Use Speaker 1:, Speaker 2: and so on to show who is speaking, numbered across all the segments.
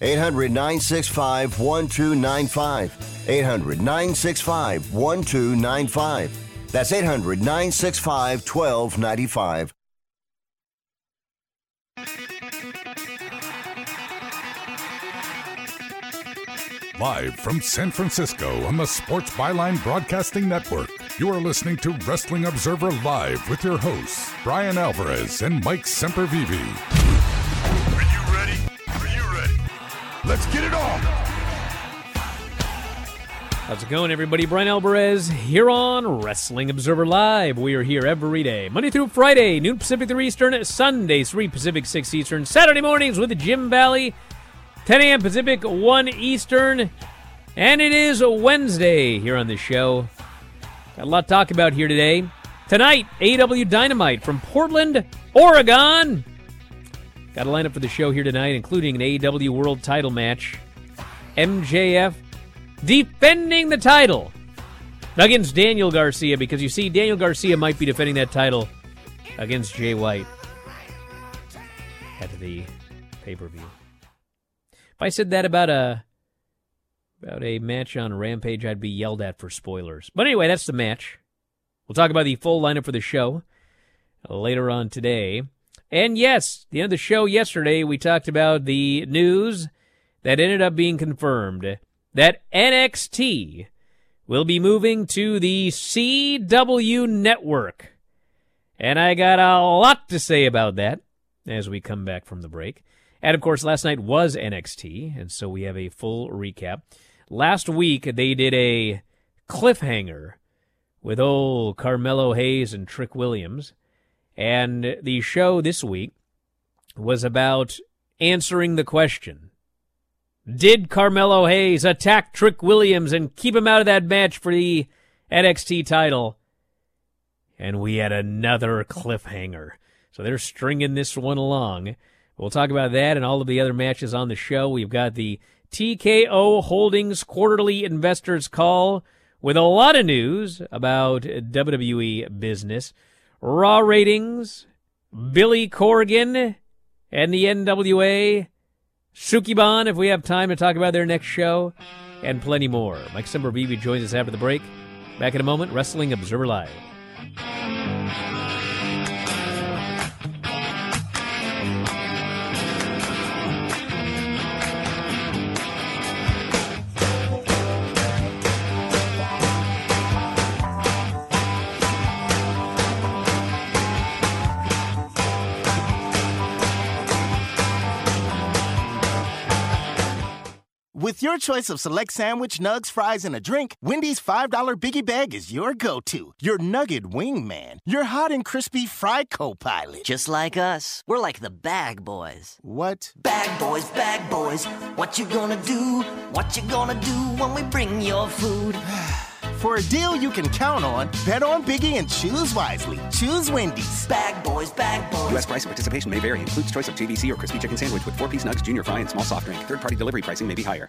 Speaker 1: 800 965 1295. 800 965 1295. That's 800 965 1295.
Speaker 2: Live from San Francisco on the Sports Byline Broadcasting Network, you are listening to Wrestling Observer Live with your hosts, Bryan Alvarez and Mike
Speaker 3: Sempervive.
Speaker 2: Let's get it on!
Speaker 4: How's it going, everybody? Bryan Alvarez here on Wrestling Observer Live. We are here every day, Monday through Friday, noon Pacific, 3 Eastern, Sunday, 3 Pacific, 6 Eastern, Saturday mornings with Jim Valley, 10 a.m. Pacific, 1 Eastern, and it is a Wednesday here on the show. Got a lot to talk about here today. Tonight, AEW Dynamite from Portland, Oregon. Got a lineup for the show here tonight, including an AEW World Title match. MJF defending the title against Daniel Garcia because you see, Daniel Garcia might be defending that title against Jay White at the pay per view. If I said that about a about a match on Rampage, I'd be yelled at for spoilers. But anyway, that's the match. We'll talk about the full lineup for the show later on today. And yes, the end of the show yesterday, we talked about the news that ended up being confirmed that NXT will be moving to the CW network. And I got a lot to say about that as we come back from the break. And of course, last night was NXT, and so we have a full recap. Last week, they did a cliffhanger with old Carmelo Hayes and Trick Williams. And the show this week was about answering the question Did Carmelo Hayes attack Trick Williams and keep him out of that match for the NXT title? And we had another cliffhanger. So they're stringing this one along. We'll talk about that and all of the other matches on the show. We've got the TKO Holdings quarterly investors call with a lot of news about WWE business, Raw ratings, Billy Corgan, and the NWA, Sukeban if we have time to talk about their next show, and plenty more. Mike Sempervive joins us after the break. Back in a moment, Wrestling Observer Live.
Speaker 5: Your choice of select sandwich, nugs, fries, and a drink, Wendy's $5 Biggie Bag is your go to. Your nugget wingman. Your hot and crispy fry co pilot.
Speaker 6: Just like us. We're like the bag boys.
Speaker 5: What?
Speaker 6: Bag boys, bag boys. What you gonna do? What you gonna do when we bring your food?
Speaker 5: For a deal you can count on, bet on Biggie and choose wisely. Choose Wendy's.
Speaker 6: Bag boys, bag boys.
Speaker 7: U.S. price and participation may vary. Includes choice of JBC or crispy chicken sandwich with four-piece nugs, junior fry, and small soft drink. Third-party delivery pricing may be higher.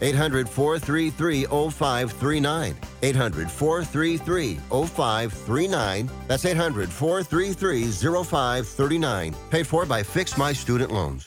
Speaker 1: 800 433 0539. 800 433 0539. That's 800 433 0539. Paid for by Fix My Student Loans.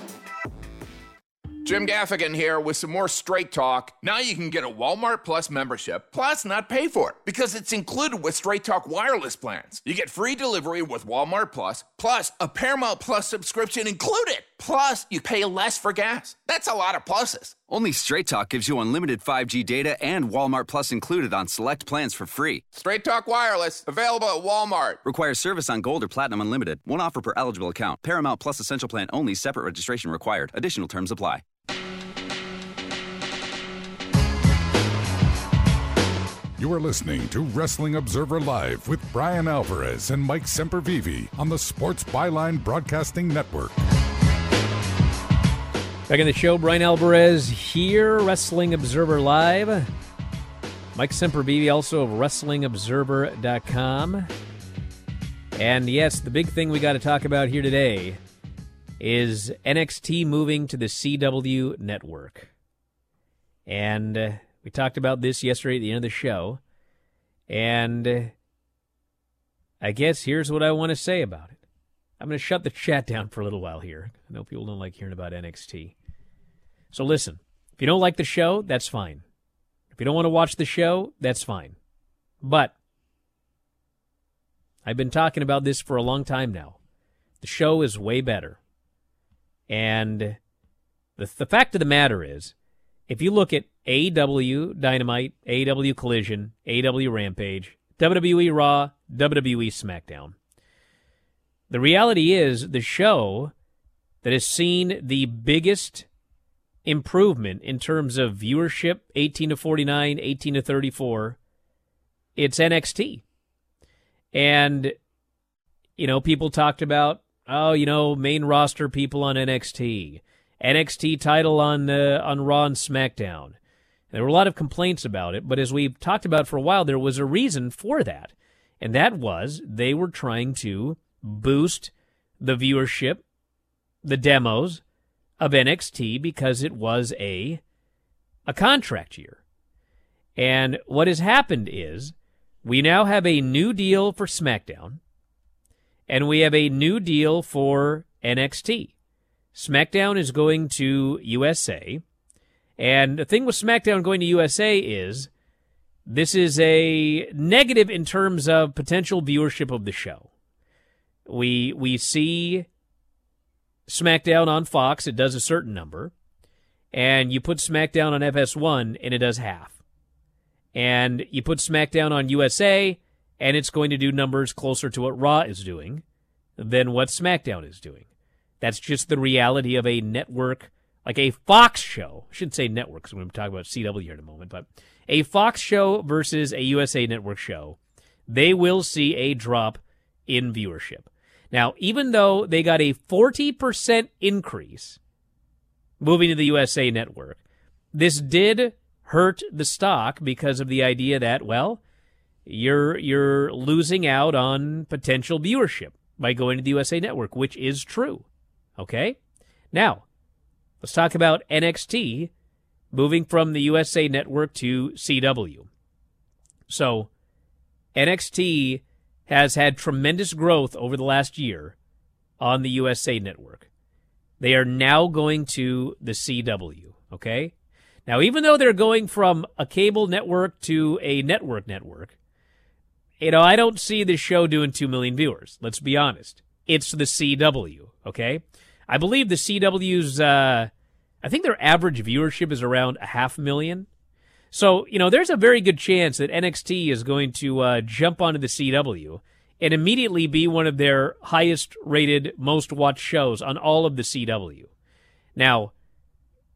Speaker 8: Jim Gaffigan here with some more straight talk. Now you can get a Walmart Plus membership, plus not pay for it, because it's included with Straight Talk wireless plans. You get free delivery with Walmart Plus, plus a Paramount Plus subscription included. Plus, you pay less for gas. That's a lot of pluses.
Speaker 9: Only Straight Talk gives you unlimited 5G data and Walmart Plus included on select plans for free.
Speaker 8: Straight Talk Wireless, available at Walmart.
Speaker 9: Requires service on Gold or Platinum Unlimited. One offer per eligible account. Paramount Plus Essential Plan only. Separate registration required. Additional terms apply.
Speaker 2: You are listening to Wrestling Observer Live with Bryan Alvarez and Mike Sempervive on the Sports Byline Broadcasting Network.
Speaker 4: Back in the show, Bryan Alvarez here, Wrestling Observer Live. Mike Sempervive, also of WrestlingObserver.com. And yes, the big thing we got to talk about here today is NXT moving to the CW network. And uh, we talked about this yesterday at the end of the show. And uh, I guess here's what I want to say about it. I'm going to shut the chat down for a little while here. I know people don't like hearing about NXT. So listen, if you don't like the show, that's fine. If you don't want to watch the show, that's fine. But I've been talking about this for a long time now. The show is way better. And the, the fact of the matter is, if you look at AEW Dynamite, AEW Collision, AEW Rampage, WWE Raw, WWE SmackDown, the reality is the show that has seen the biggest improvement in terms of viewership 18 to 49, 18 to 34, it's NXT. And, you know, people talked about, oh, you know, main roster people on NXT, NXT title on, uh, on Raw and SmackDown. There were a lot of complaints about it, but as we've talked about for a while, there was a reason for that. And that was they were trying to boost the viewership, the demos of NXT because it was a a contract year. And what has happened is we now have a new deal for SmackDown and we have a new deal for NXT. SmackDown is going to USA. And the thing with SmackDown going to USA is this is a negative in terms of potential viewership of the show. We we see SmackDown on Fox, it does a certain number, and you put SmackDown on FS1 and it does half. And you put SmackDown on USA and it's going to do numbers closer to what Raw is doing than what SmackDown is doing. That's just the reality of a network, like a Fox show. I shouldn't say network because we're going to talk about CW here in a moment, but a Fox show versus a USA Network show, they will see a drop in viewership. Now, even though they got a 40% increase moving to the USA network, this did hurt the stock because of the idea that, well, you're you're losing out on potential viewership by going to the USA network, which is true. Okay? Now, let's talk about NXT moving from the USA network to CW. So, NXT has had tremendous growth over the last year on the USA network. They are now going to the CW, okay? Now, even though they're going from a cable network to a network network, you know, I don't see this show doing 2 million viewers. Let's be honest. It's the CW, okay? I believe the CW's, uh, I think their average viewership is around a half million. So, you know, there's a very good chance that NXT is going to uh, jump onto the CW and immediately be one of their highest rated, most watched shows on all of the CW. Now,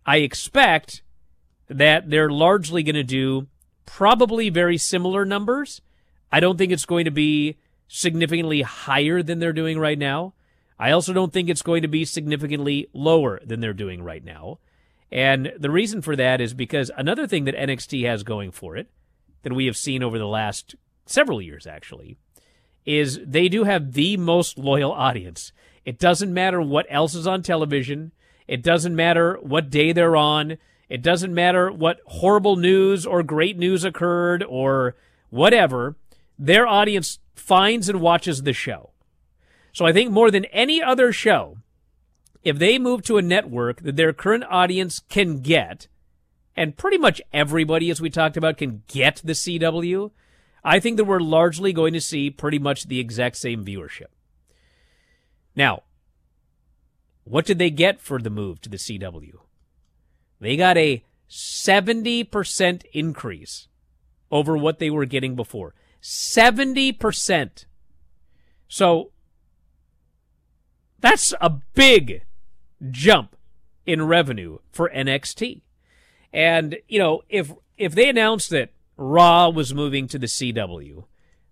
Speaker 4: I expect that they're largely going to do probably very similar numbers. I don't think it's going to be significantly higher than they're doing right now. I also don't think it's going to be significantly lower than they're doing right now. And the reason for that is because another thing that NXT has going for it that we have seen over the last several years, actually, is they do have the most loyal audience. It doesn't matter what else is on television. It doesn't matter what day they're on. It doesn't matter what horrible news or great news occurred or whatever. Their audience finds and watches the show. So I think more than any other show, if they move to a network that their current audience can get, and pretty much everybody, as we talked about, can get the CW, I think that we're largely going to see pretty much the exact same viewership. Now, what did they get for the move to the CW? They got a 70% increase over what they were getting before. 70%. So that's a big jump in revenue for NXT. And, you know, if if they announced that Raw was moving to the CW,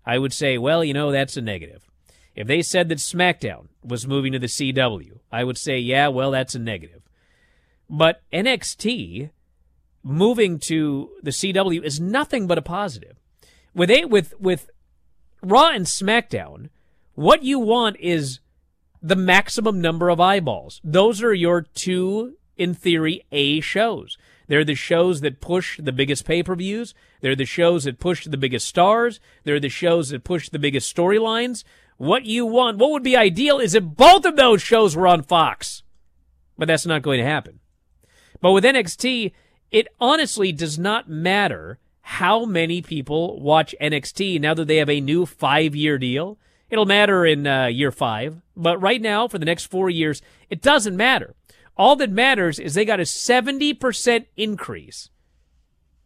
Speaker 4: I would say, well, you know, that's a negative. If they said that SmackDown was moving to the CW, I would say, yeah, well, that's a negative. But NXT moving to the CW is nothing but a positive. With a, with with Raw and SmackDown, what you want is the maximum number of eyeballs. Those are your two, in theory, A shows. They're the shows that push the biggest pay per views. They're the shows that push the biggest stars. They're the shows that push the biggest storylines. What you want, what would be ideal is if both of those shows were on Fox. But that's not going to happen. But with NXT, it honestly does not matter how many people watch NXT now that they have a new five year deal. It'll matter in uh, year five. But right now, for the next four years, it doesn't matter all that matters is they got a 70% increase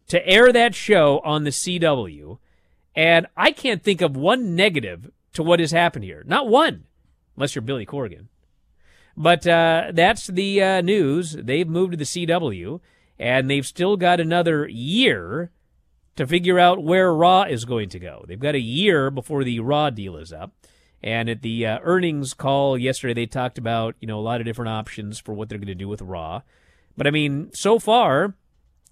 Speaker 4: to air that show on the CW. And I can't think of one negative to what has happened here. Not one, unless you're Billy Corgan. But uh, that's the uh, news. They've moved to the CW, and they've still got another year to figure out where Raw is going to go. They've got a year before the Raw deal is up. And at the uh, earnings call yesterday, they talked about you know a lot of different options for what they're going to do with Raw. But I mean, so far,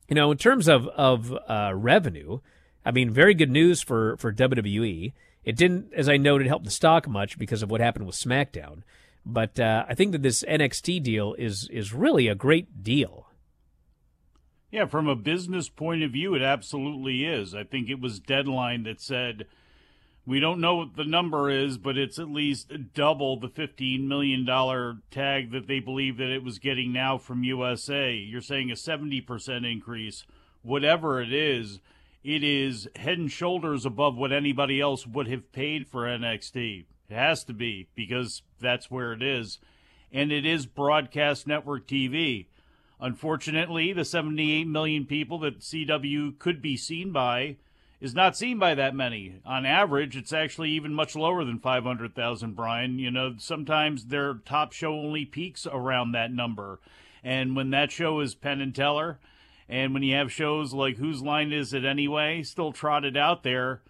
Speaker 4: you know, in terms of of uh, revenue, I mean, very good news for for WWE. It didn't, as I noted, help the stock much because of what happened with SmackDown. But uh, I think that this NXT deal is is really a great deal.
Speaker 10: Yeah, from a business point of view, it absolutely is. I think it was Deadline that said we don't know what the number is, but it's at least double the $15 million tag that they believe that it was getting now from USA. You're saying a 70% increase. Whatever it is, it is head and shoulders above what anybody else would have paid for NXT. It has to be because that's where it is. And it is broadcast network TV. Unfortunately, the 78 million people that CW could be seen by is not seen by that many. On average, it's actually even much lower than 500,000, Bryan. You know, sometimes their top show only peaks around that number. And when that show is Penn and Teller, and when you have shows like Whose Line Is It Anyway still trotted out there,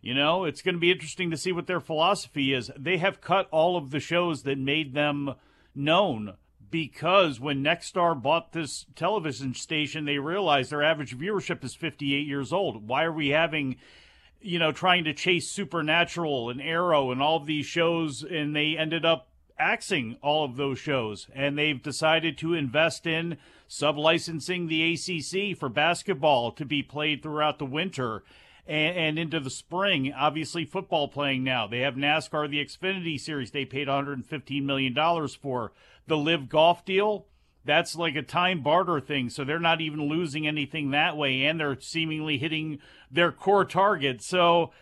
Speaker 10: you know, it's going to be interesting to see what their philosophy is. They have cut all of the shows that made them known because when Nexstar bought this television station, they realized their average viewership is 58 years old. Why are we having, you know, trying to chase Supernatural and Arrow and all of these shows? And they ended up axing all of those shows. And they've decided to invest in sub licensing the ACC for basketball to be played throughout the winter and, and into the spring. Obviously, football playing now. They have NASCAR, the Xfinity Series. They paid 115 million dollars for the LIV Golf deal. That's like a time barter thing, so they're not even losing anything that way, and they're seemingly hitting their core target. So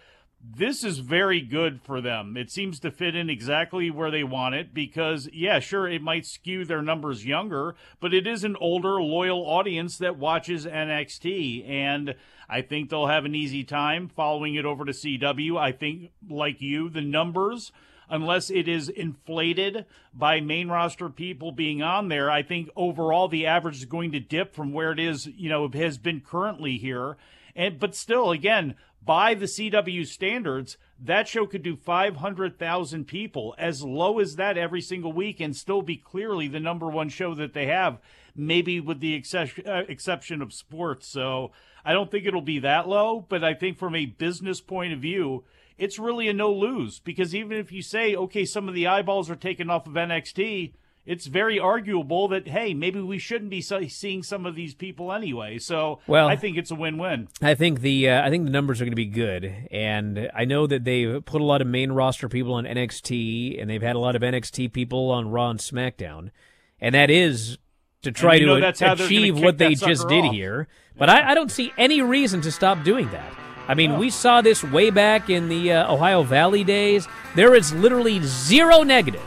Speaker 10: this is very good for them. It seems to fit in exactly where they want it because, yeah, sure, it might skew their numbers younger, but it is an older, loyal audience that watches NXT. And I think they'll have an easy time following it over to CW. I think, like you, the numbers unless it is inflated by main roster people being on there, I think overall the average is going to dip from where it is, you know, has been currently here. And but still, again, by the CW standards, that show could do 500,000 people, as low as that every single week, and still be clearly the number one show that they have, maybe with the exception, uh, exception of sports. So I don't think it'll be that low, but I think from a business point of view, it's really a no lose because even if you say, okay, some of the eyeballs are taken off of NXT, it's very arguable that hey, maybe we shouldn't be seeing some of these people anyway. So well, I think it's a win-win.
Speaker 4: I think the uh, I think the numbers are going to be good, and I know that they've put a lot of main roster people on NXT, and they've had a lot of NXT people on Raw and SmackDown, and that is to try to achieve what they just did here. But yeah. I, I, don't see any reason to stop doing that. I mean, we saw this way back in the uh, Ohio Valley days. There is literally zero negative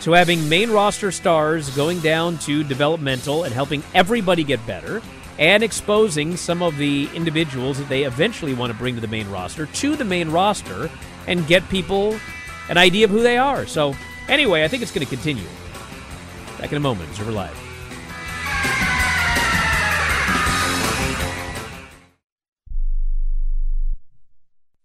Speaker 4: to having main roster stars going down to developmental and helping everybody get better and exposing some of the individuals that they eventually want to bring to the main roster to the main roster and get people an idea of who they are. So, anyway, I think it's going to continue. Back in a moment, Observer Live.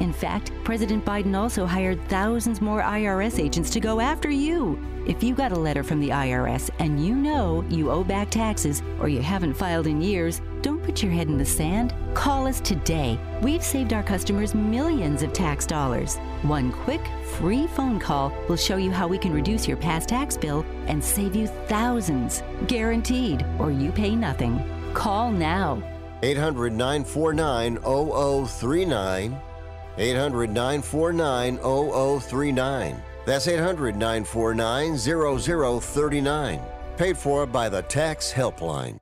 Speaker 11: In fact, President Biden also hired thousands more IRS agents to go after you. If you got a letter from the IRS and you know you owe back taxes or you haven't filed in years, don't put your head in the sand. Call us today. We've saved our customers millions of tax dollars. One quick, free phone call will show you how we can reduce your past tax bill and save you thousands. Guaranteed, or you pay nothing. Call now.
Speaker 1: 800 949 0039. 800 949 0039. That's 800 949 0039. Paid for by the Tax Helpline.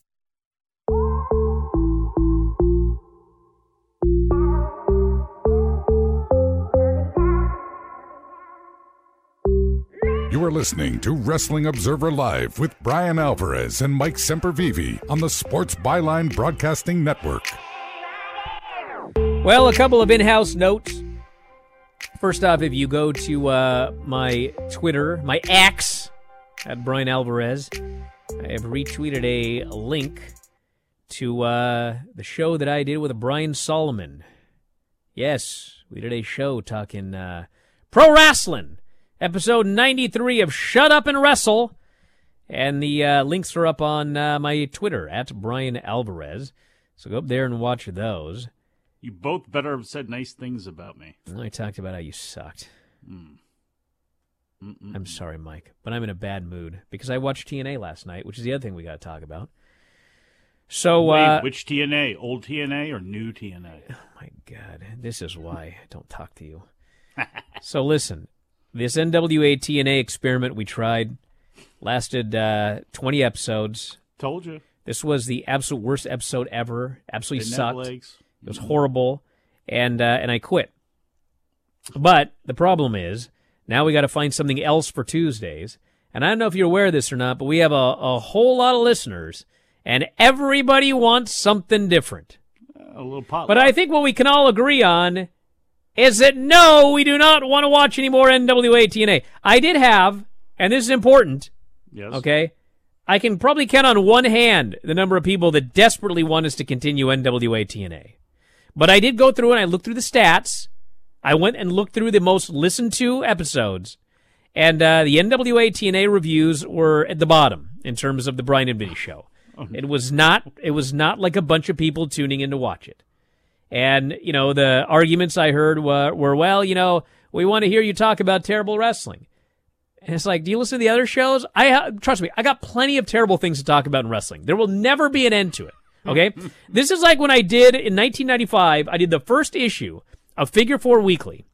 Speaker 2: You are listening to Wrestling Observer Live with Bryan Alvarez and Mike Sempervive on the Sports Byline Broadcasting Network.
Speaker 4: Well, a couple of in house notes. First off, if you go to uh, my Twitter, my X at Bryan Alvarez, I have retweeted a link to uh, the show that I did with Brian Solomon. Yes, we did a show talking uh, pro wrestling, episode 93 of Shut Up and Wrestle. And the uh, links are up on uh, my Twitter at Bryan Alvarez. So go up there and watch those.
Speaker 10: You both better have said nice things about me.
Speaker 4: I talked about how you sucked.
Speaker 10: Mm.
Speaker 4: I'm sorry, Mike, but I'm in a bad mood because I watched TNA last night, which is the other thing we got to talk about. So,
Speaker 10: Wait,
Speaker 4: uh,
Speaker 10: which TNA? Old TNA or new TNA?
Speaker 4: Oh my God, this is why I don't talk to you. so listen, this NWA TNA experiment we tried lasted uh, 20 episodes.
Speaker 10: Told you.
Speaker 4: This was the absolute worst episode ever. Absolutely
Speaker 10: Didn't
Speaker 4: sucked.
Speaker 10: legs.
Speaker 4: It was horrible, and uh, and I quit. But the problem is now we got to find something else for Tuesdays. And I don't know if you're aware of this or not, but we have a, a whole lot of listeners, and everybody wants something different.
Speaker 10: A little pot.
Speaker 4: But I think what we can all agree on is that no, we do not want to watch any more NWA TNA. I did have, and this is important.
Speaker 10: Yes.
Speaker 4: Okay. I can probably count on one hand the number of people that desperately want us to continue NWA TNA. But I did go through and I looked through the stats. I went and looked through the most listened to episodes. And uh, the NWA TNA reviews were at the bottom in terms of the Bryan and Vinny show. It was not. It was not like a bunch of people tuning in to watch it. And you know the arguments I heard were, were well, you know, we want to hear you talk about terrible wrestling. And it's like, do you listen to the other shows? I ha- trust me, I got plenty of terrible things to talk about in wrestling. There will never be an end to it. Okay, this is like when I did in 1995. I did the first issue of Figure Four Weekly,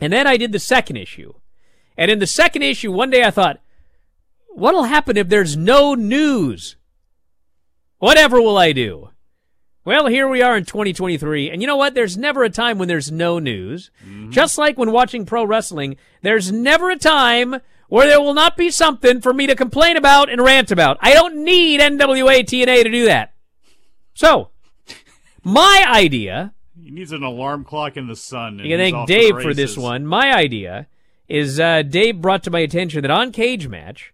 Speaker 4: and then I did the second issue. And in the second issue, one day I thought, what'll happen if there's no news? Whatever will I do? Well, here we are in 2023, and you know what? There's never a time when there's no news. Just like when watching pro wrestling, there's never a time where there will not be something for me to complain about and rant about. I don't need NWA TNA to do that. So, my idea
Speaker 10: He needs an alarm clock in the sun. and
Speaker 4: you can thank Dave for this one. My idea is uh, Dave brought to my attention that on Cage Match,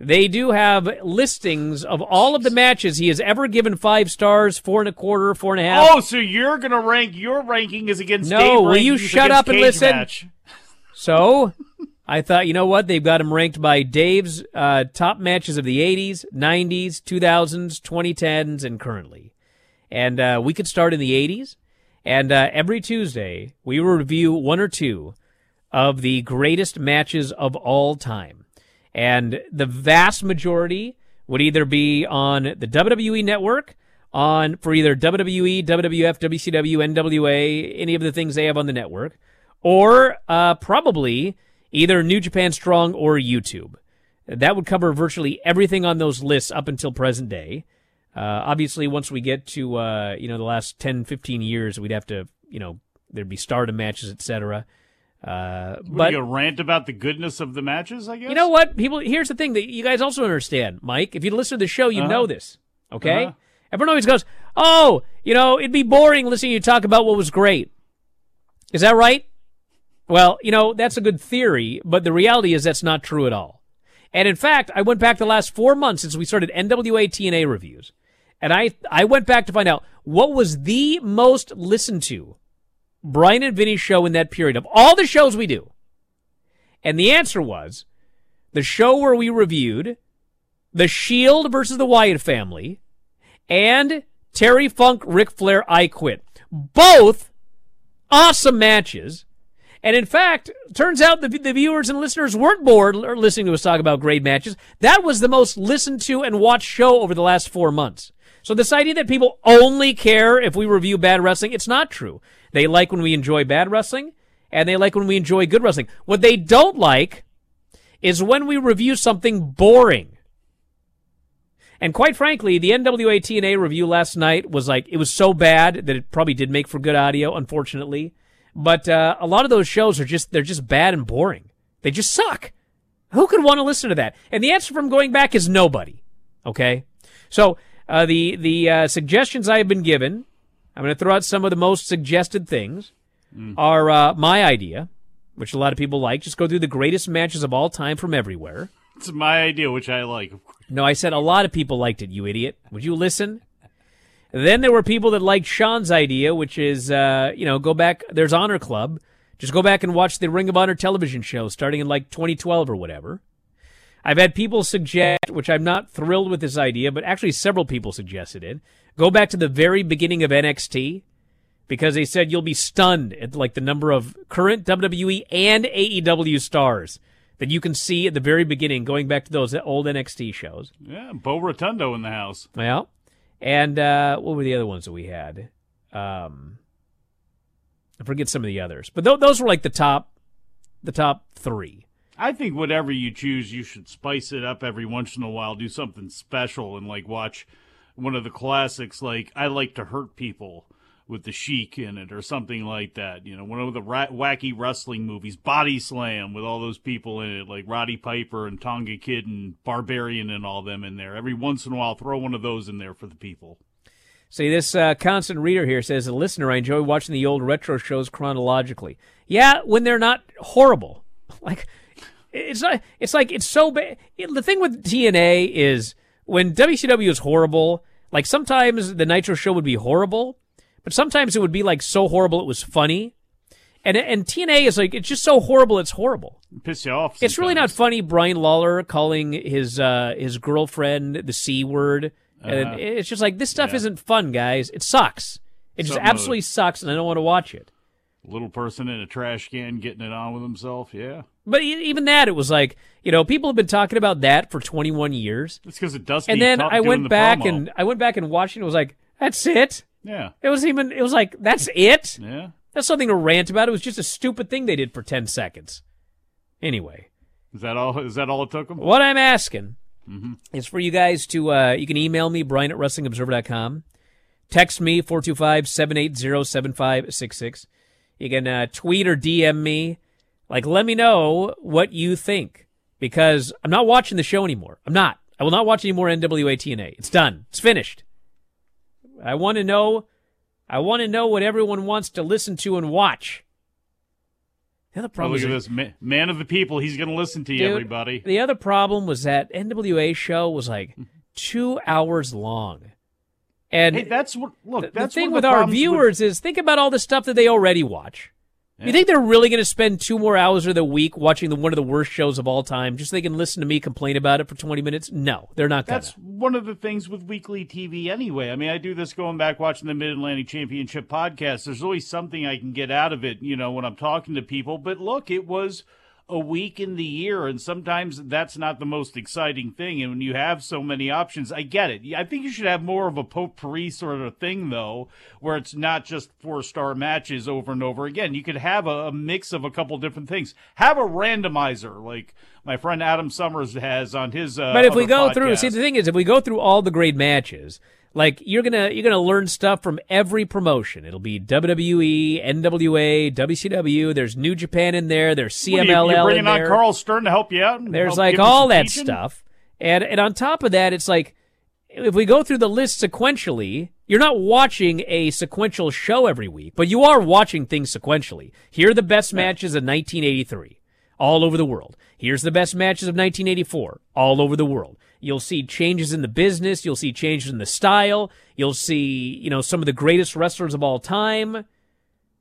Speaker 4: they do have listings of all of the matches he has ever given five stars, four and a quarter, four and a half.
Speaker 10: Oh, so you're gonna rank your ranking is against
Speaker 4: No,
Speaker 10: Dave
Speaker 4: will you shut up and
Speaker 10: Cage
Speaker 4: listen?
Speaker 10: Match.
Speaker 4: So I thought, you know what? They've got him ranked by Dave's uh, top matches of the 80s, 90s, 2000s, 2010s, and currently. And uh, we could start in the 80s. And uh, every Tuesday, we will review one or two of the greatest matches of all time. And the vast majority would either be on the WWE network, on for either WWE, WWF, WCW, NWA, any of the things they have on the network, or uh, probably either New Japan Strong or YouTube. That would cover virtually everything on those lists up until present day. Uh, obviously, once we get to uh, you know the last 10, 15 years, we'd have to you know there'd be stardom matches, etc. Uh,
Speaker 10: What,
Speaker 4: but
Speaker 10: you rant about the goodness of the matches? I guess
Speaker 4: you know what? People, here's the thing that you guys also understand, Mike. If you listen to the show, you
Speaker 10: Uh-huh.
Speaker 4: know this. Okay?
Speaker 10: Uh-huh.
Speaker 4: Everyone always goes, "Oh, you know, it'd be boring listening to you talk about what was great." Is that right? Well, you know, that's a good theory, but the reality is that's not true at all. And in fact, I went back the last four months since we started NWA TNA reviews, and I I went back to find out what was the most listened to Bryan and Vinny show in that period of all the shows we do. And the answer was the show where we reviewed The Shield versus the Wyatt family and Terry Funk, Ric Flair, I Quit. Both awesome matches. And in fact, turns out the, the viewers and listeners weren't bored listening to us talk about great matches. That was the most listened to and watched show over the last four months. So this idea that people only care if we review bad wrestling, it's not true. They like when we enjoy bad wrestling, and they like when we enjoy good wrestling. What they don't like is when we review something boring. And quite frankly, the NWA TNA review last night was like, it was so bad that it probably did make for good audio, unfortunately. But uh, a lot of those shows are just, they're just bad and boring. They just suck. Who could want to listen to that? And the answer from going back is nobody. Okay? So, uh, the, the uh, suggestions I have been given, I'm going to throw out some of the most suggested things, mm. are uh, my idea, which a lot of people like. Just go through the greatest matches of all time from everywhere.
Speaker 10: It's my idea, which I like.
Speaker 4: No, I said a lot of people liked it, you idiot. Would you listen? Then there were people that liked Sean's idea, which is, uh, you know, go back. There's Honor Club. Just go back and watch the Ring of Honor television show starting in like 2012 or whatever. I've had people suggest, which I'm not thrilled with this idea, but actually several people suggested it. Go back to the very beginning of NXT because they said you'll be stunned at like the number of current WWE and AEW stars that you can see at the very beginning, going back to those old NXT shows.
Speaker 10: Yeah, Bo Rotundo in the house.
Speaker 4: Well, and uh, what were the other ones that we had? Um, I forget some of the others, but th- those were like the top, the top three.
Speaker 10: I think whatever you choose, you should spice it up every once in a while. Do something special and like watch one of the classics, like I like to hurt people with the Sheik in it or something like that. You know, one of the ra- wacky wrestling movies, Body Slam, with all those people in it, like Roddy Piper and Tonga Kid and Barbarian and all them in there. Every once in a while, throw one of those in there for the people.
Speaker 4: See, this uh, constant reader here says, a listener, I enjoy watching the old retro shows chronologically. Yeah, when they're not horrible. Like, it's not, it's like, it's so bad. The thing with TNA is when WCW is horrible, like sometimes the Nitro show would be horrible, but sometimes it would be like so horrible it was funny. And and TNA is like it's just so horrible it's horrible.
Speaker 10: Piss you off.
Speaker 4: Sometimes. It's really not funny. Brian Lawler calling his uh, his girlfriend the c word, uh-huh. and it's just like this stuff yeah. isn't fun, guys. It sucks. It Something just absolutely sucks, and I don't want to watch it.
Speaker 10: Little person in a trash can getting it on with himself, yeah.
Speaker 4: But even that, it was like you know people have been talking about that for 21 years.
Speaker 10: It's because it does.
Speaker 4: And then I went back promo. and I went back and watched it. And it was like that's it.
Speaker 10: Yeah.
Speaker 4: It was even, it was like, that's it?
Speaker 10: Yeah.
Speaker 4: That's something to rant about. It was just a stupid thing they did for 10 seconds. Anyway.
Speaker 10: Is that all, is that all it took them?
Speaker 4: What I'm asking
Speaker 10: mm-hmm.
Speaker 4: is for you guys to, uh, you can email me, Bryan at WrestlingObserver.com. Text me, 425-780-7566. You can, uh, tweet or DM me. Like, let me know what you think. Because I'm not watching the show anymore. I'm not. I will not watch any more NWA TNA. It's done. It's finished. I want to know. I want to know what everyone wants to listen to and watch. The other problem.
Speaker 10: Oh, look at this man of the people. He's going to listen to you,
Speaker 4: dude,
Speaker 10: everybody.
Speaker 4: The other problem was that NWA show was like two hours long. And
Speaker 10: hey, that's what look.
Speaker 4: The,
Speaker 10: that's
Speaker 4: the thing
Speaker 10: with
Speaker 4: our viewers
Speaker 10: with...
Speaker 4: is think about all the stuff that they already watch. Yeah. You think they're really going to spend two more hours of the week watching the, one of the worst shows of all time just so they can listen to me complain about it for 20 minutes? No, they're not
Speaker 10: That's one of the things with weekly TV anyway. I mean, I do this going back watching the Mid Atlantic Championship podcast. There's always something I can get out of it, you know, when I'm talking to people. But look, it was – a week in the year, and sometimes that's not the most exciting thing. And when you have so many options, I get it. I think you should have more of a potpourri sort of thing, though, where it's not just four star matches over and over again. You could have a, a mix of a couple different things. Have a randomizer, like my friend Adam Summers has on his. Uh,
Speaker 4: but if we go
Speaker 10: podcast.
Speaker 4: through, see, the thing is, if we go through all the great matches, like you're gonna you're gonna learn stuff from every promotion. It'll be WWE, NWA, WCW. There's New Japan in there. There's CMLL.
Speaker 10: You, you're
Speaker 4: bringing
Speaker 10: on Karl Stern to help you out.
Speaker 4: There's like all that teaching? stuff, and and on top of that, it's like if we go through the list sequentially, you're not watching a sequential show every week, but you are watching things sequentially. Here are the best matches of 1983, all over the world. Here's the best matches of 1984, all over the world. You'll see changes in the business. You'll see changes in the style. You'll see, you know, some of the greatest wrestlers of all time.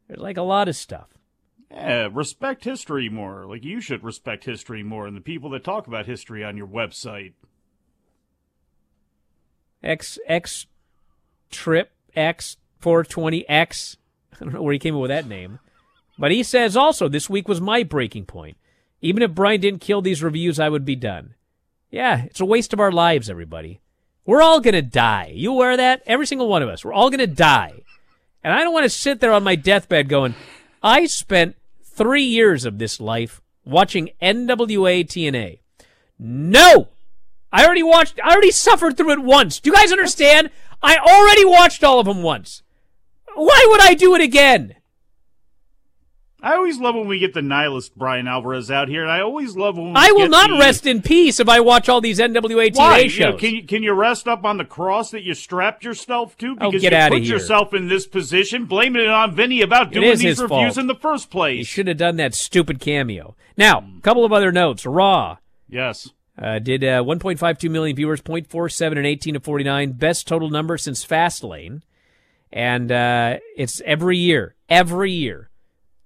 Speaker 4: There's like a lot of stuff.
Speaker 10: Yeah, respect history more. Like you should respect history more and the people that talk about history on your website.
Speaker 4: X X trip X 420X I don't know where he came up with that name. But he says also, this week was my breaking point. Even if Bryan didn't kill these reviews, I would be done. Yeah, it's a waste of our lives, everybody. We're all to die. You aware of that? Every single one of us. We're all to die. And I don't want to sit there on my deathbed going, I spent three years of this life watching NWA TNA. No! I already watched, I already suffered through it once. Do you guys understand? I already watched all of them once. Why would I do it again?
Speaker 10: I always love when we get the nihilist Bryan Alvarez out here, and I always love when we
Speaker 4: I will not
Speaker 10: the-
Speaker 4: rest in peace if I watch all these NWA
Speaker 10: Why? You know,
Speaker 4: shows.
Speaker 10: can you can you rest up on the cross that you strapped yourself to
Speaker 4: Oh,
Speaker 10: because
Speaker 4: get
Speaker 10: you put yourself in this position, blaming it on Vinny about doing these reviews
Speaker 4: fault.
Speaker 10: in the first place?
Speaker 4: should have done that stupid cameo. Now, a couple of other notes. Raw
Speaker 10: Yes.
Speaker 4: uh, did uh, 1.52 million viewers, 0.47 and 18 to 49, best total number since Fastlane, and uh, it's every year, every year.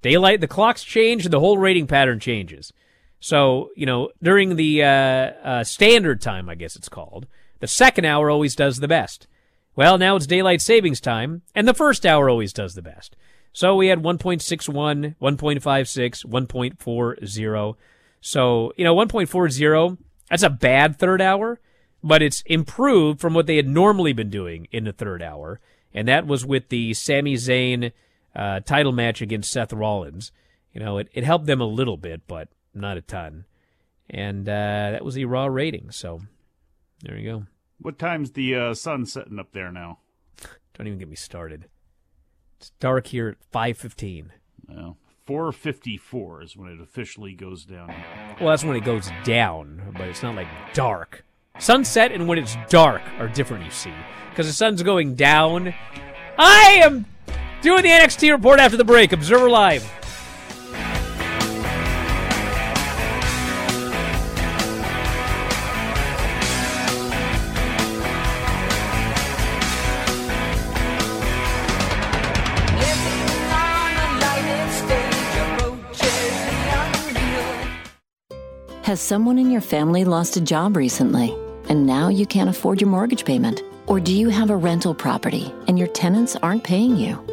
Speaker 4: Daylight, the clocks change, and the whole rating pattern changes. So you know, during the uh, uh, standard time, I guess it's called, the second hour always does the best. Well, now it's daylight savings time, and the first hour always does the best. So we had 1.61, 1.56, 1.40. So, you know, 1.40, that's a bad third hour, but it's improved from what they had normally been doing in the third hour. And that was with the Sami Zayn uh, title match against Seth Rollins. You know, it, it helped them a little bit, but not a ton. And uh, that was the Raw rating. So there you go.
Speaker 10: What time's the uh, sun setting up there now?
Speaker 4: Don't even get me started. It's dark here at 5.15.
Speaker 10: Well, 4:54 is when it officially goes down.
Speaker 4: Well, that's when it goes down, but it's not like dark. Sunset and when it's dark are different, you see. Because the sun's going down. I am doing the NXT report after the break. Observer Live.
Speaker 11: Has someone in your family lost a job recently and now you can't afford your mortgage payment? Or do you have a rental property and your tenants aren't paying you?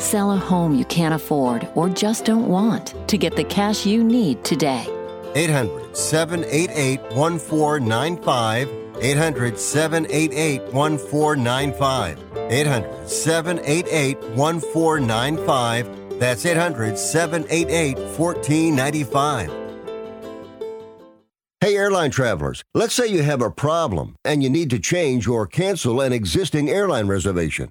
Speaker 11: Sell a home you can't afford or just don't want to get the cash you need today.
Speaker 1: 800 788 1495. 800 788 1495. 800 788 1495. That's 800 788 1495. Hey, airline travelers, let's say you have a problem and you need to change or cancel an existing airline reservation.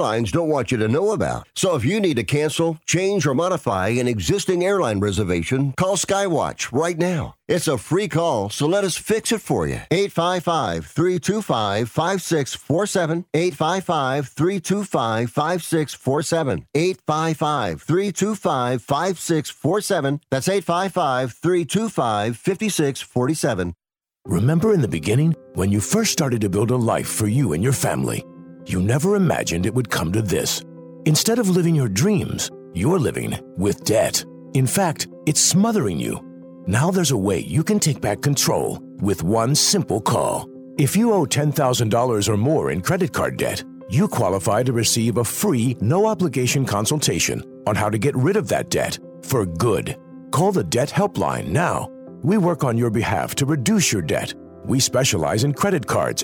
Speaker 1: airlines don't want you to know about. So if you need to cancel, change, or modify an existing airline reservation, call Skywatch right now. It's a free call, so let us fix it for you. 855 325 5647. 855 325 5647. 855 325 5647. That's 855 325 5647.
Speaker 12: Remember in the beginning, when you first started to build a life for you and your family, you never imagined it would come to this. Instead of living your dreams, you're living with debt. In fact, it's smothering you. Now there's a way you can take back control with one simple call. If you owe $10,000 or more in credit card debt, you qualify to receive a free, no obligation consultation on how to get rid of that debt for good. Call the Debt Helpline now. We work on your behalf to reduce your debt. We specialize in credit cards,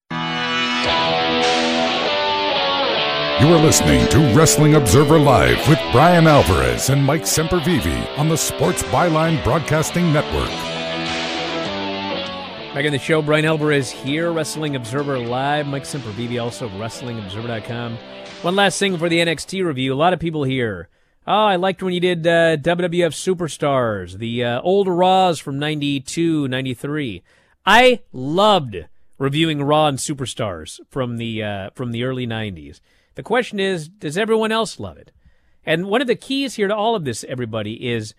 Speaker 2: You are listening to Wrestling Observer Live with Bryan Alvarez and Mike Sempervive on the Sports Byline Broadcasting Network.
Speaker 4: Back in the show, Bryan Alvarez here, Wrestling Observer Live. Mike Sempervive, also WrestlingObserver.com. One last thing for the NXT review. A lot of people here. Oh, I liked when you did uh, WWF Superstars, the uh, old Raws from 92, 93. I loved reviewing Raw and Superstars from the uh, from the early 90s. The question is, does everyone else love it? And one of the keys here to all of this, everybody, is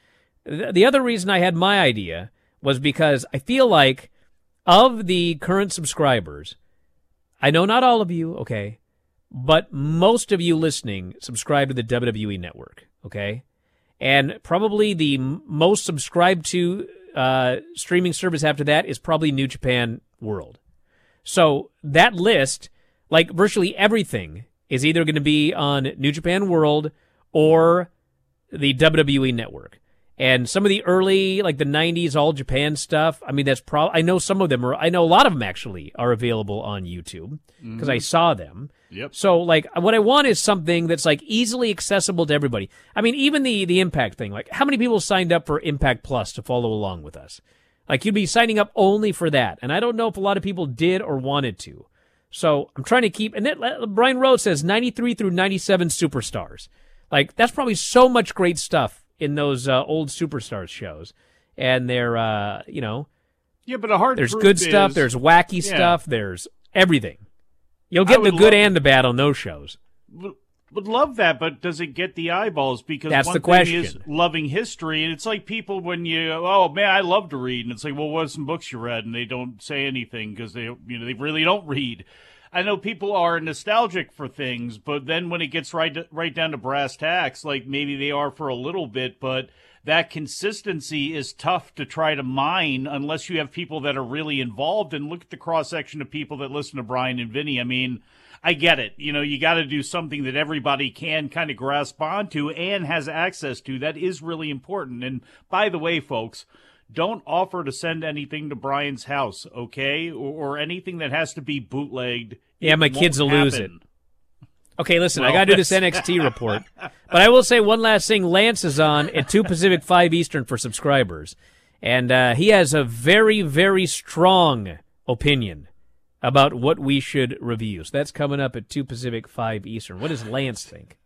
Speaker 4: th- the other reason I had my idea was because I feel like of the current subscribers, I know not all of you, okay, but most of you listening subscribe to the WWE network, okay? And probably the m- most subscribed to uh, streaming service after that is probably New Japan World. So that list, like virtually everything, is either going to be on New Japan World or the WWE network. And some of the early, like the '90s All Japan stuff. I mean, that's probably. I know some of them are. I know a lot of them actually are available on YouTube because I
Speaker 10: Mhm.
Speaker 4: saw them.
Speaker 10: Yep.
Speaker 4: So, like, what I want is something that's like easily accessible to everybody. I mean, even the the Impact thing. Like, how many people signed up for Impact Plus to follow along with us? Like, you'd be signing up only for that, and I don't know if a lot of people did or wanted to. So, I'm trying to keep. And then Brian Rhodes says 93 through 97 superstars. Like, that's probably so much great stuff in those uh, old superstars shows, and they're uh, you know,
Speaker 10: Yeah, but a hard
Speaker 4: there's good stuff, there's wacky
Speaker 10: Yeah.
Speaker 4: stuff, there's everything. You'll get the good and the bad on those shows.
Speaker 10: Would, love that, but does it get the eyeballs? Because
Speaker 4: That's
Speaker 10: one
Speaker 4: the
Speaker 10: thing is
Speaker 4: question.
Speaker 10: loving history, and it's like people when you, oh man, I love to read, and it's like, well, what are some books you read? And they don't say anything because they, you know, they really don't read. I know people are nostalgic for things, but then when it gets right to, right down to brass tacks, like maybe they are for a little bit, but that consistency is tough to try to mine unless you have people that are really involved. And look at the cross section of people that listen to Bryan and Vinny. I mean, I get it. You know, you got to do something that everybody can kind of grasp onto and has access to. That is really important. And by the way, folks, don't offer to send anything to Bryan's house, okay? Or, or anything that has to be bootlegged.
Speaker 4: Yeah, my kids will lose it. Okay, listen, I got to do this NXT report. But I will say one last thing. Lance is on at 2 Pacific, 5 Eastern for subscribers. And uh, he has a very, very strong opinion about what we should review. So that's coming up at 2 Pacific, 5 Eastern. What does Lance think?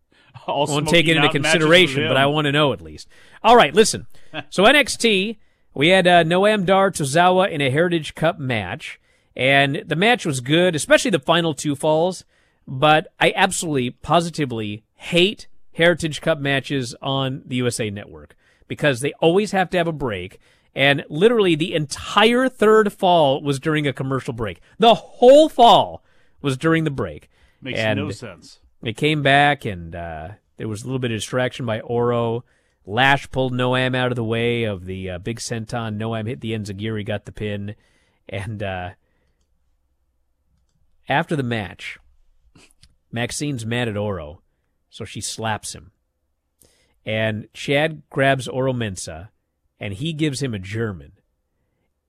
Speaker 4: I won't take it into consideration, but. I want to know at least. All right, listen. So NXT, we had uh, Noam Dar Tozawa in a Heritage Cup match, and the match was good, especially the final two falls. But I absolutely, positively hate Heritage Cup matches on the USA Network because they always have to have a break. And literally, the entire third fall was during a commercial break. The whole fall was during the break.
Speaker 10: Makes
Speaker 4: and
Speaker 10: no sense.
Speaker 4: It came back, and uh, there was a little bit of distraction by Oro. Lash pulled Noam out of the way of the uh, big senton. Noam hit the Enziguri, got the pin, and uh, after the match, Maxxine's mad at Oro, so she slaps him. And Chad grabs Oro Mensah, and he gives him a German.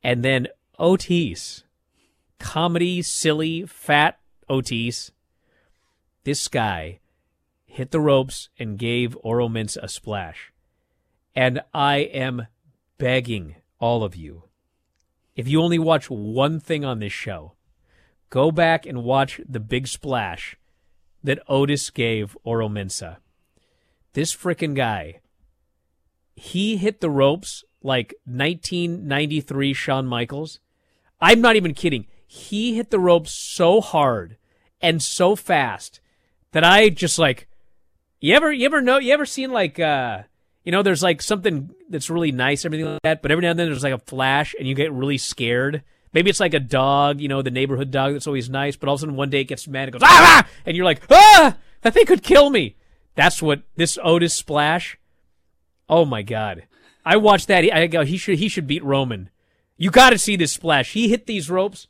Speaker 4: And then Otis, comedy, silly, fat Otis, this guy hit the ropes and gave Oro Mensah a splash. And I am begging all of you, if you only watch one thing on this show, go back and watch the big splash that Otis gave Oro Mensah. This frickin' guy, he hit the ropes like 1993 Shawn Michaels. I'm not even kidding. He hit the ropes so hard and so fast that I just like you ever you ever know you ever seen like uh you know there's like something that's really nice everything like that but every now and then there's like a flash and you get really scared maybe it's like a dog you know the neighborhood dog that's always nice but all of a sudden one day it gets mad and goes ah, ah! and you're like ah that thing could kill me that's what this Otis splash oh my god I watched that. I go, he should he should beat Roman. You got to see this splash. He hit these ropes.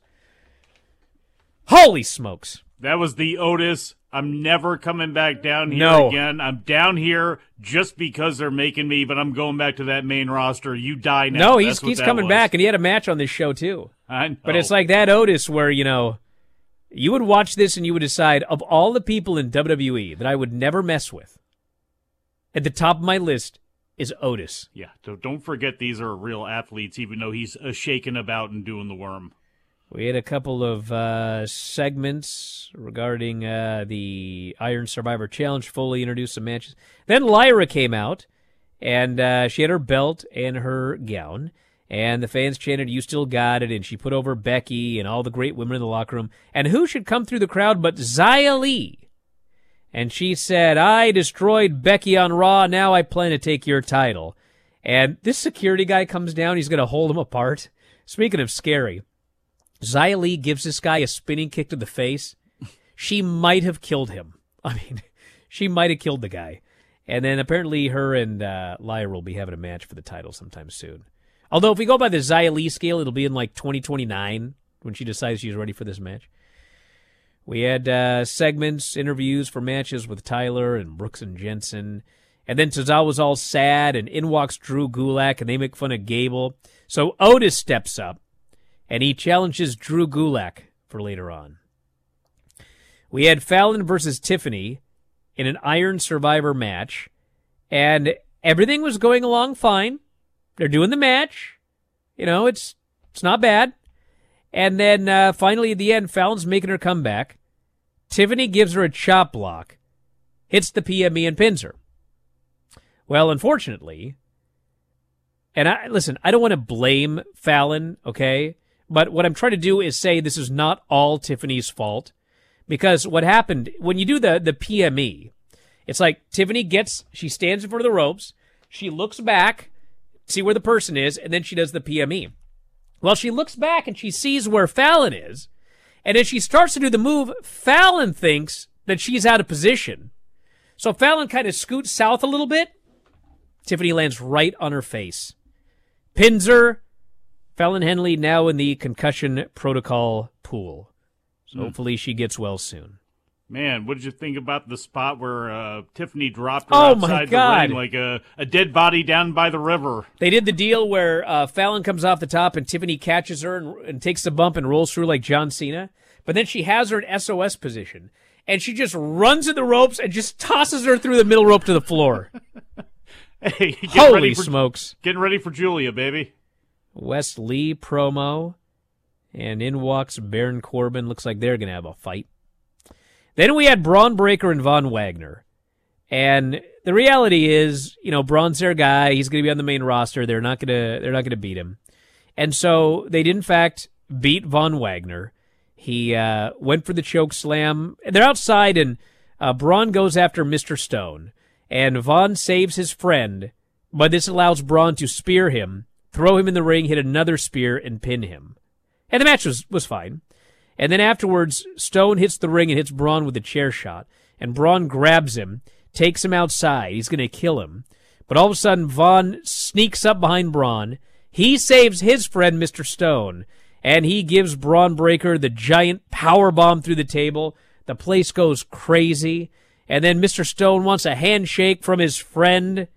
Speaker 4: Holy smokes!
Speaker 10: That was the Otis. I'm never coming back down here
Speaker 4: No.
Speaker 10: again. I'm down here just because they're making me, but I'm going back to that main roster. You die now.
Speaker 4: No, he's he's coming
Speaker 10: was.
Speaker 4: back, and he had a match on this show too.
Speaker 10: I know.
Speaker 4: But it's like that Otis where, you know, you would watch this and you would decide of all the people in WWE that I would never mess with, at the top of my list is Otis.
Speaker 10: Yeah, so don't forget these are real athletes, even though he's uh, shaking about and doing the worm.
Speaker 4: We had a couple of uh, segments regarding uh, the Iron Survivor Challenge. fully introduced some matches. Then Lyra came out, and uh, she had her belt and her gown. And the fans chanted, You still got it. And she put over Becky and all the great women in the locker room. And who should come through the crowd but Xia Li? And she said, I destroyed Becky on Raw. Now I plan to take your title. And this security guy comes down. He's going to hold him apart. Speaking of scary, Xia Li gives this guy a spinning kick to the face. She might have killed him. I mean, she might have killed the guy. And then apparently her and uh, Lyra will be having a match for the title sometime soon. Although if we go by the Xia Li scale, it'll be in like 2029 when she decides she's ready for this match. We had uh, segments, interviews for matches with Tyler and Brooks and Jensen. And then Tozawa's all sad, and in walks Drew Gulak, and they make fun of Gable. So Otis steps up, and he challenges Drew Gulak for later on. We had Fallon versus Tiffany in an Iron Survivor match, and everything was going along fine. They're doing the match. You know, it's it's not bad. And then uh, finally at the end, Fallon's making her comeback. Tiffany gives her a chop block, hits the PME and pins her. Well, unfortunately, and I listen, I don't want to blame Fallon, okay? But what I'm trying to do is say this is not all Tiffany's fault. Because what happened when you do the the PME, it's like Tiffany gets she stands in front of the ropes, she looks back, see where the person is, and then she does the PME. Well, she looks back and she sees where Fallon is, and as she starts to do the move, Fallon thinks that she's out of position. So Fallon kind of scoots south a little bit. Tiffany lands right on her face. Pins her. Fallon Henley now in the concussion protocol pool. So
Speaker 10: Hmm.
Speaker 4: hopefully she gets well soon.
Speaker 10: Man, what did you think about the spot where uh, Tiffany dropped her
Speaker 4: Oh, my
Speaker 10: outside
Speaker 4: God.
Speaker 10: the ring like a, a dead body down by the river?
Speaker 4: They did the deal where uh, Fallon comes off the top and Tiffany catches her and, and takes the bump and rolls through like John Cena. But then she has her in SOS position and she just runs at the ropes and just tosses her through the middle rope to the floor.
Speaker 10: Hey,
Speaker 4: Holy
Speaker 10: for,
Speaker 4: smokes.
Speaker 10: Getting ready for Giulia, baby.
Speaker 4: Wes Lee promo, and in walks Baron Corbin. Looks like they're going to have a fight. Then we had Bron Breakker and Von Wagner. And the reality is, you know, Bron's their guy. He's going to be on the main roster. They're not going to they're not going to beat him. And so they did in fact beat Von Wagner. He uh, went for the choke slam. They're outside, and uh, Bron goes after Mr. Stone, and Von saves his friend, but this allows Bron to spear him, throw him in the ring, hit another spear, and pin him. And the match was, was fine. And then afterwards, Stone hits the ring and hits Bron with a chair shot, and Bron grabs him, takes him outside. He's going to kill him. But all of a sudden, Von sneaks up behind Bron. He saves his friend, Mr. Stone, and he gives Bron Breakker the giant power bomb through the table. The place goes crazy. And then Mr. Stone wants a handshake from his friend,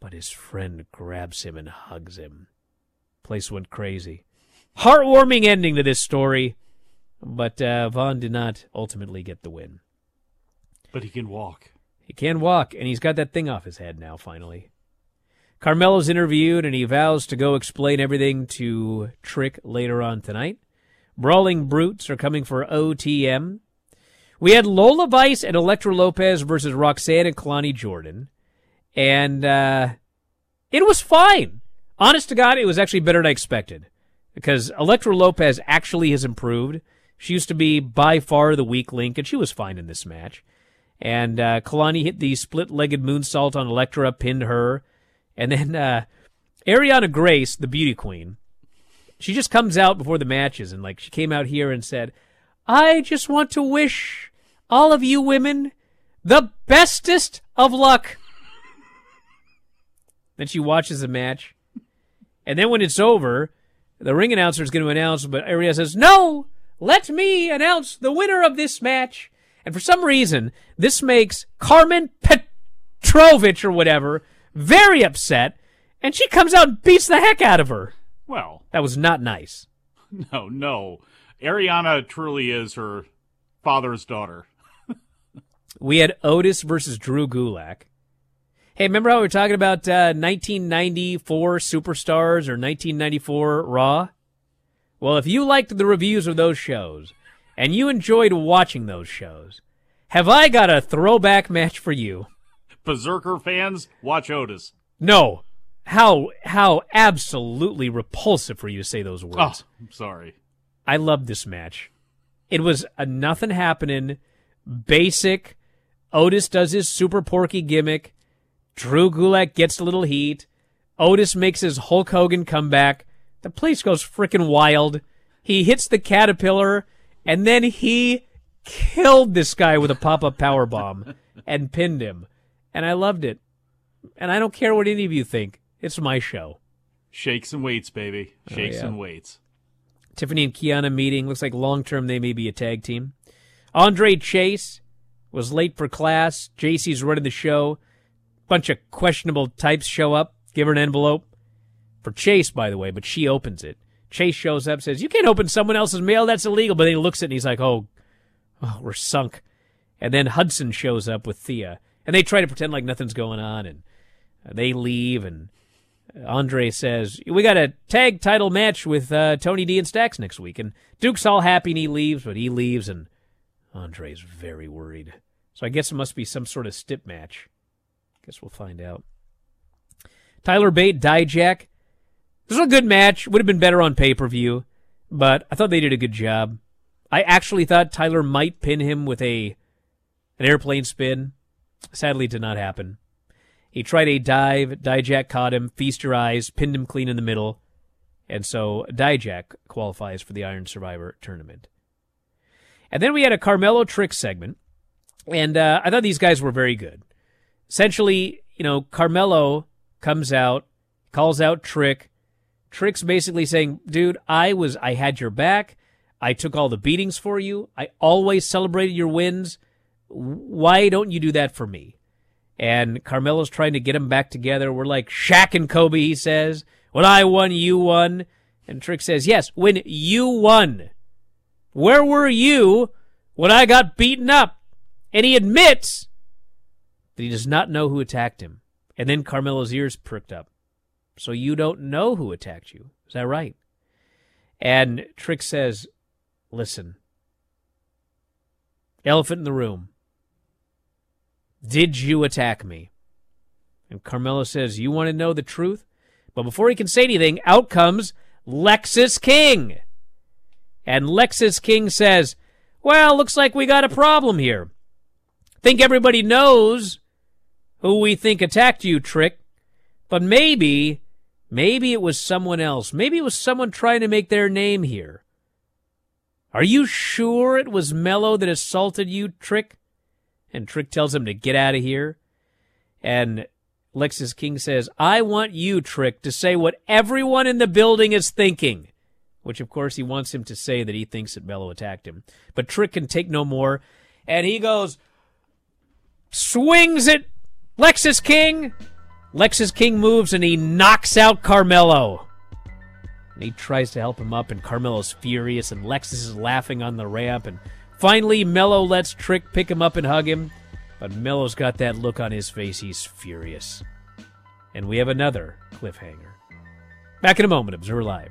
Speaker 4: but his friend grabs him and hugs him. Place went crazy. Heartwarming ending to this story, but uh, Von did not ultimately get the win.
Speaker 10: But he can walk.
Speaker 4: He can walk, and he's got that thing off his head now, finally. Carmelo's interviewed, and he vows to go explain everything to Trick later on tonight. Brawling Brutes are coming for OTM. We had Lola Vice and Electra Lopez versus Roxanne and Kelani Jordan. And uh, it was fine. Honest to God, it was actually better than I expected. Because Electra Lopez actually has improved. She used to be by far the weak link, and she was fine in this match. And uh, Kelani hit the split-legged moonsault on Electra, pinned her. And then uh, Arianna Grace, the beauty queen, she just comes out before the matches and like she came out here and said, "I just want to wish all of you women the bestest of luck." Then she watches the match. And then when it's over, the ring announcer is going to announce, but Arianna says, No, let me announce the winner of this match. And for some reason, this makes Karmen Petrovic or whatever very upset, and she comes out and beats the heck out of her.
Speaker 10: Well,
Speaker 4: That was not nice.
Speaker 10: no, no. Arianna truly is her father's daughter.
Speaker 4: We had Otis versus Drew Gulak. Hey, remember how we were talking about uh, 1994 Superstars or 1994 Raw? Well, if you liked the reviews of those shows and you enjoyed watching those shows, have I got a throwback match for you?
Speaker 10: Berzerker fans, watch Otis.
Speaker 4: No. How how absolutely repulsive for you to say those words.
Speaker 10: Oh, I'm sorry.
Speaker 4: I love this match. It was a nothing happening, basic. Otis does his super porky gimmick. Drew Gulak gets a little heat. Otis makes his Hulk Hogan comeback. The place goes frickin' wild. He hits the caterpillar, and then he killed this guy with a pop-up power bomb and pinned him. And I loved it. And I don't care what any of you think. It's my show.
Speaker 10: Shakes and weights, baby.
Speaker 4: Oh,
Speaker 10: Shakes
Speaker 4: yeah.
Speaker 10: and weights.
Speaker 4: Tiffany and Kiana meeting. Looks like long term they may be a tag team. Andre Chase was late for class. JC's running the show. Bunch of questionable types show up. Give her an envelope. For Chase, by the way, but she opens it. Chase shows up, says, You can't open someone else's mail. That's illegal. But then he looks at it and he's like, Oh, oh we're sunk. And then Hudson shows up with Thea. And they try to pretend like nothing's going on. And uh, they leave. And Andre says, We got a tag title match with uh, Tony D and Stacks next week. And Duke's all happy and he leaves, but he leaves and Andre's very worried. So I guess it must be some sort of stip match. I guess we'll find out. Tyler Bate, Dijak. This was a good match. Would have been better on pay per view, but I thought they did a good job. I actually thought Tyler might pin him with a an airplane spin. Sadly, it did not happen. He tried a dive. Dijak caught him, feast your eyes, pinned him clean in the middle. And so Dijak qualifies for the Iron Survivor tournament. And then we had a Carmelo trick segment. And uh, I thought these guys were very good. Essentially, you know, Carmelo comes out, calls out Trick. Trick's basically saying, dude, I was, I had your back. I took all the beatings for you. I always celebrated your wins. Why don't you do that for me? And Carmelo's trying to get them back together. We're like Shaq and Kobe, he says. When I won, you won. And Trick says, yes, when you won. Where were you when I got beaten up? And he admits that he does not know who attacked him. And then Carmelo's ears pricked up. So you don't know who attacked you. Is that right? And Trick says, listen, elephant in the room. Did you attack me? And Carmelo says, You want to know the truth? But before he can say anything, out comes Lexis King. And Lexis King says, Well, looks like we got a problem here. Think everybody knows who we think attacked you, Trick. But maybe, maybe it was someone else. Maybe it was someone trying to make their name here. Are you sure it was Melo that assaulted you, Trick? And Trick tells him to get out of here. And Lexis King says, I want you, Trick, to say what everyone in the building is thinking. Which, of course, he wants him to say that he thinks that Melo attacked him. But Trick can take no more. And he goes, swings it, Lexis King. Lexis King moves and he knocks out Carmelo. And he tries to help him up, and Carmelo's furious, and Lexis is laughing on the ramp. And finally, Melo lets Trick pick him up and hug him. But Melo's got that look on his face, he's furious. And we have another cliffhanger. Back in a moment, Observer Live.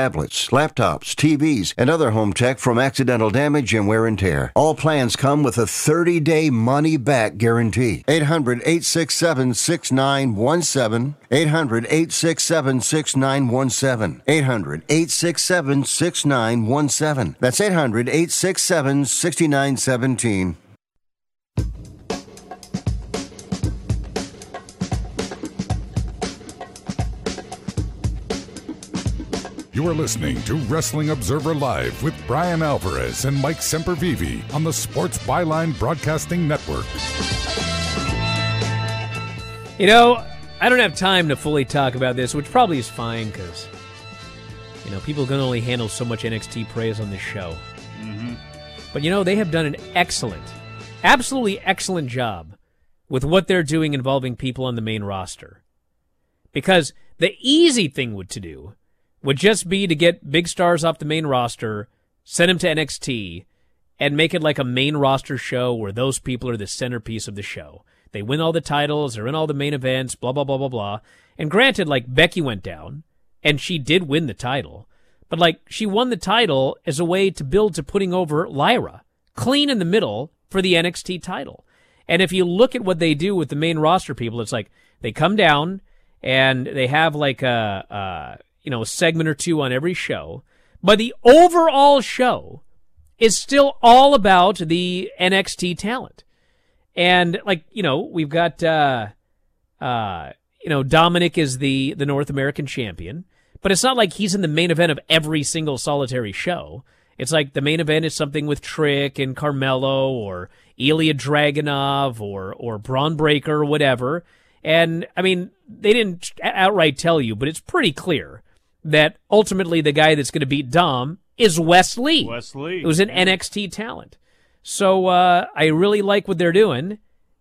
Speaker 1: tablets, laptops, TVs, and other home tech from accidental damage and wear and tear. All plans come with a 30 day money back guarantee. 800 867 6917. 800 867 6917. 800 867 6917. That's 800 867 6917.
Speaker 2: You are listening to Wrestling Observer Live with Bryan Alvarez and Mike Sempervive on the Sports Byline Broadcasting Network.
Speaker 4: You know, I don't have time to fully talk about this, which probably is fine because, you know, people can only handle so much NXT praise on this show.
Speaker 10: Mm-hmm.
Speaker 4: But, you know, they have done an excellent, absolutely excellent job with what they're doing involving people on the main roster. Because the easy thing would to do would just be to get big stars off the main roster, send them to NXT, and make it like a main roster show where those people are the centerpiece of the show. They win all the titles, they're in all the main events, blah, blah, blah, blah, blah. And granted, like, Becky went down, and she did win the title, but like, she won the title as a way to build to putting over Lyra, clean in the middle for the NXT title. And if you look at what they do with the main roster people, it's like they come down and they have like a, you know, a segment or two on every show. But the overall show is still all about the NXT talent. And like, you know, we've got uh uh you know, Dominic is the the North American champion, but it's not like he's in the main event of every single solitary show. It's like the main event is something with Trick and Carmelo or Ilya Dragunov or or Bron Breakker or whatever. And I mean, they didn't outright tell you, but it's pretty clear that ultimately the guy that's going to beat Dom is Wes Lee.
Speaker 10: Wes Lee.
Speaker 4: Who's an NXT talent. So uh, I really like what they're doing.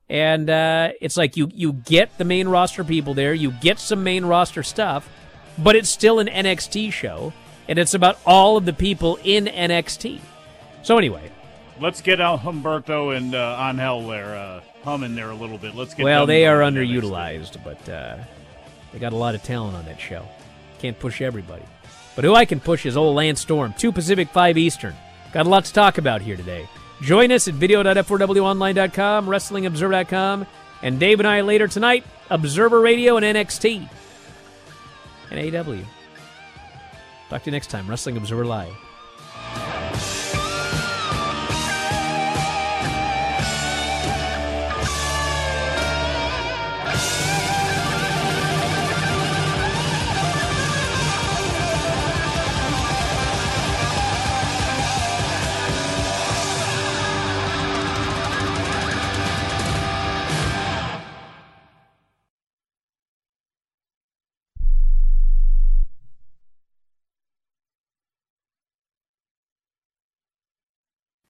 Speaker 4: And uh, it's like you, you get the main roster people there, you get some main roster stuff, but it's still an NXT show, and it's about all of the people in NXT. So anyway,
Speaker 10: Let's get out Humberto and uh, Angel there, uh, humming there a little bit. Let's get.
Speaker 4: well, they are underutilized, but uh, they got a lot of talent on that show. Can't push everybody. But who I can push is old Lance Storm, 2 Pacific, 5 Eastern. Got a lot to talk about here today. Join us at video.f4wonline.com, wrestlingobserver.com, and Dave and I later tonight, Observer Radio and NXT and AEW. Talk to you next time, Wrestling Observer Live.